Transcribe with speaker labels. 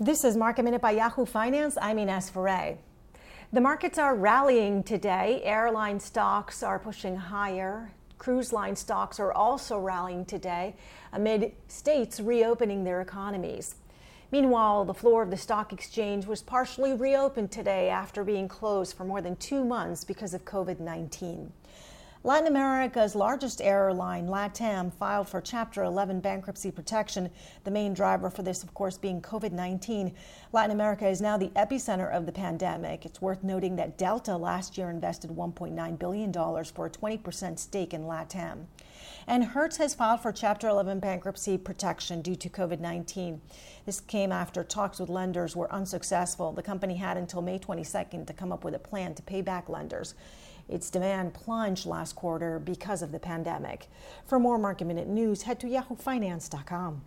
Speaker 1: This is Market Minute by Yahoo Finance. I'm Ines Ferre. The markets are rallying today. Airline stocks are pushing higher. Cruise line stocks are also rallying today amid states reopening their economies. Meanwhile, the floor of the stock exchange was partially reopened today after being closed for more than two months because of COVID 19. Latin America's largest airline, LATAM, filed for Chapter 11 bankruptcy protection. The main driver for this, of course, being COVID 19. Latin America is now the epicenter of the pandemic. It's worth noting that Delta last year invested $1.9 billion for a 20% stake in LATAM. And Hertz has filed for Chapter 11 bankruptcy protection due to COVID 19. This came after talks with lenders were unsuccessful. The company had until May 22nd to come up with a plan to pay back lenders. Its demand plunged last quarter because of the pandemic. For more market minute news, head to yahoofinance.com.